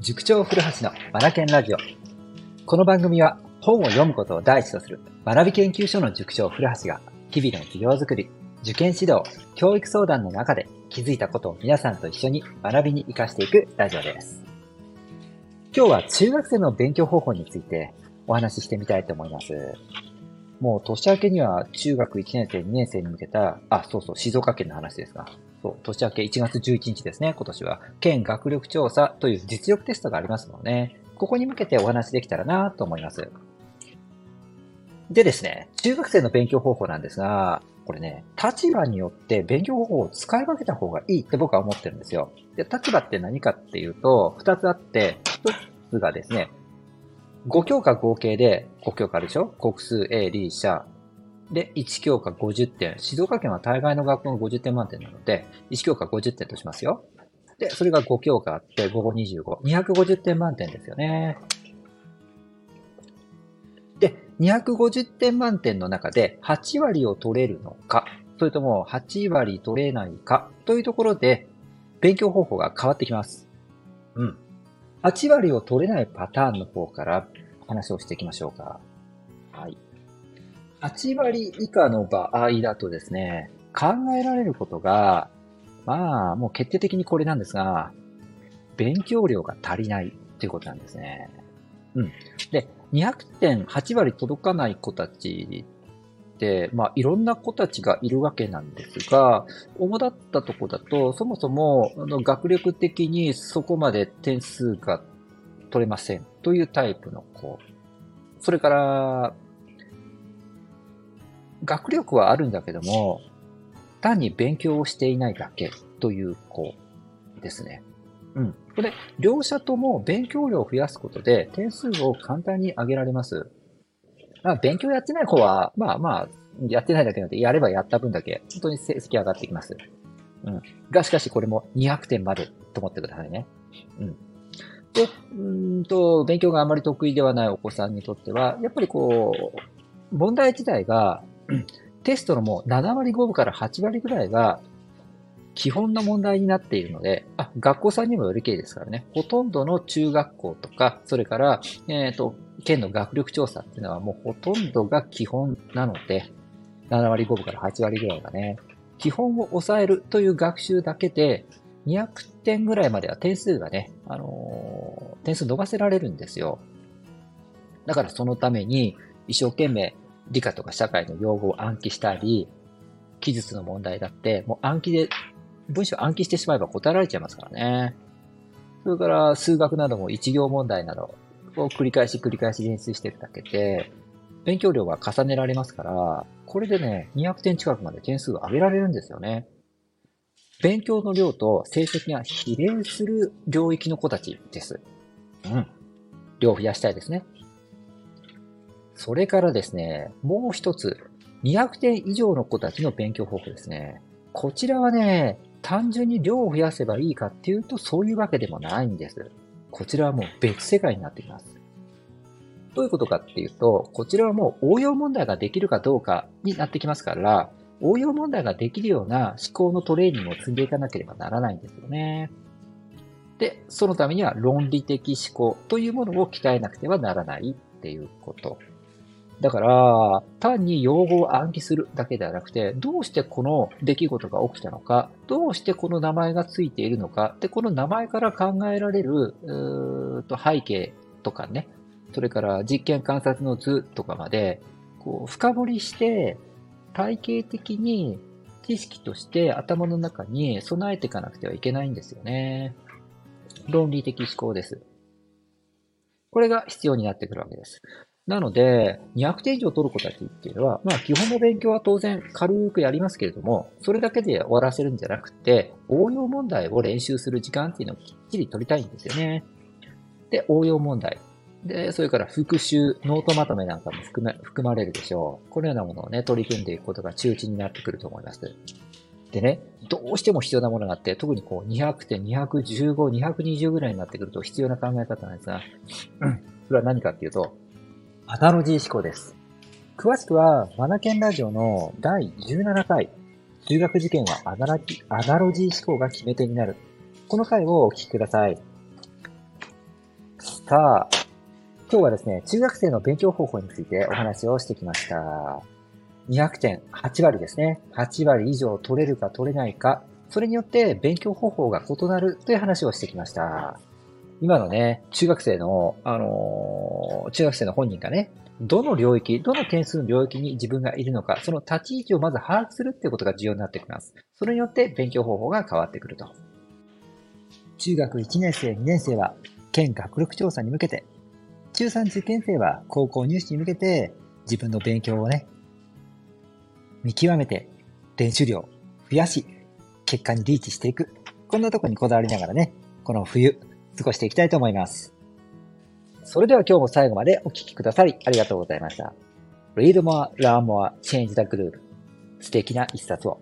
塾長古橋のマナケンラジオ。この番組は本を読むことを第一とする学び研究所の塾長古橋が日々の授業づくり、受験指導、教育相談の中で気づいたことを皆さんと一緒に学びに活かしていくラジオです。今日は中学生の勉強方法についてお話ししてみたいと思います。もう年明けには中学1年生、2年生に向けた、あ、そうそう、静岡県の話ですが、そう、年明け1月11日ですね、今年は。県学力調査という実力テストがありますので、ね、ここに向けてお話できたらなと思います。でですね、中学生の勉強方法なんですが、これね、立場によって勉強方法を使い分けた方がいいって僕は思ってるんですよ。で、立場って何かっていうと、二つあって、一つがですね、5教科合計で5教科あるでしょ？国数 A、理、社、で、1教科50点。静岡県は大概の学校の50点満点なので、1教科50点としますよ。で、それが5教科あって、午後25。250点満点ですよね。で、250点満点の中で8割を取れるのか、それとも8割取れないかというところで、勉強方法が変わってきます。うん。8割を取れないパターンの方から話をしていきましょうか。はい。8割以下の場合だとですね、考えられることが、まあ、もう決定的にこれなんですが、勉強量が足りないっていうことなんですね。うん。で、200点8割届かない子たちって、まあ、いろんな子たちがいるわけなんですが、主だったとこだと、そもそも、あの、学力的にそこまで点数が取れませんというタイプの子。それから、学力はあるんだけども、単に勉強をしていないだけという子ですね。うん。これ、両者とも勉強量を増やすことで点数を簡単に上げられます。まあ、勉強やってない子は、まあまあ、やってないだけなので、やればやった分だけ、本当に成績上がってきます。うん。が、しかしこれも200点までと思ってくださいね。うん。で、うんと、勉強があまり得意ではないお子さんにとっては、やっぱりこう、問題自体が テストのもう7割5分から8割ぐらいが基本の問題になっているので、あ、学校さんにもよりけいですからね。ほとんどの中学校とか、それから、えっ、ー、と、県の学力調査っていうのはもうほとんどが基本なので、7割5分から8割ぐらいがね、基本を抑えるという学習だけで、200点ぐらいまでは点数がね、あのー、点数伸ばせられるんですよ。だからそのために、一生懸命理科とか社会の用語を暗記したり、記述の問題だって、もう暗記で、文章暗記してしまえば答えられちゃいますからね。それから数学なども一行問題などを繰り返し繰り返し練習してるだけで、勉強量が重ねられますから、これでね、200点近くまで点数を上げられるんですよね。勉強の量と成績が比例する領域の子たちです。うん。量を増やしたいですね。それからですね、もう一つ、200点以上の子たちの勉強方法ですね。こちらはね、単純に量を増やせばいいかっていうと、そういうわけでもないんです。こちらはもう別世界になっています。どういうことかっていうと、こちらはもう応用問題ができるかどうかになってきますから、応用問題ができるような思考のトレーニングを積んでいかなければならないんですよね。で、そのためには論理的思考というものを鍛えなくてはならないっていうことだから、単に用語を暗記するだけではなくて、どうしてこの出来事が起きたのか、どうしてこの名前がついているのか、で、この名前から考えられる、うーと背景とかね、それから実験観察の図とかまで、こう、深掘りして、体系的に知識として頭の中に備えていかなくてはいけないんですよね。論理的思考です。これが必要になってくるわけです。なので、200点以上取る子たちっていうのは、まあ基本の勉強は当然軽くやりますけれども、それだけで終わらせるんじゃなくて、応用問題を練習する時間っていうのをきっちり取りたいんですよね。で、応用問題。で、それから復習、ノートまとめなんかも含ま含まれるでしょう。このようなものをね、取り組んでいくことが中心になってくると思います。でね、どうしても必要なものがあって、特にこう200点、215、220ぐらいになってくると必要な考え方なんですが、うん、それは何かっていうと、アナロジー思考です。詳しくは、マナケンラジオの第17回、中学受験はアナアナロジー思考が決め手になる。この回をお聞きください。さあ、今日はですね、中学生の勉強方法についてお話をしてきました。200点、8割ですね。8割以上取れるか取れないか、それによって勉強方法が異なるという話をしてきました。今のね、中学生の、あのー、中学生の本人がね、どの領域、どの点数の領域に自分がいるのか、その立ち位置をまず把握するっていうことが重要になってきます。それによって勉強方法が変わってくると。中学1年生、2年生は、県学力調査に向けて、中3受験生は高校入試に向けて、自分の勉強をね、見極めて、練習量増やし、結果にリーチしていく。こんなとこにこだわりながらね、この冬、過ごしていきたいと思います。それでは今日も最後までお聴きくださりありがとうございました。Read more, learn more, change the group. 素敵な一冊を。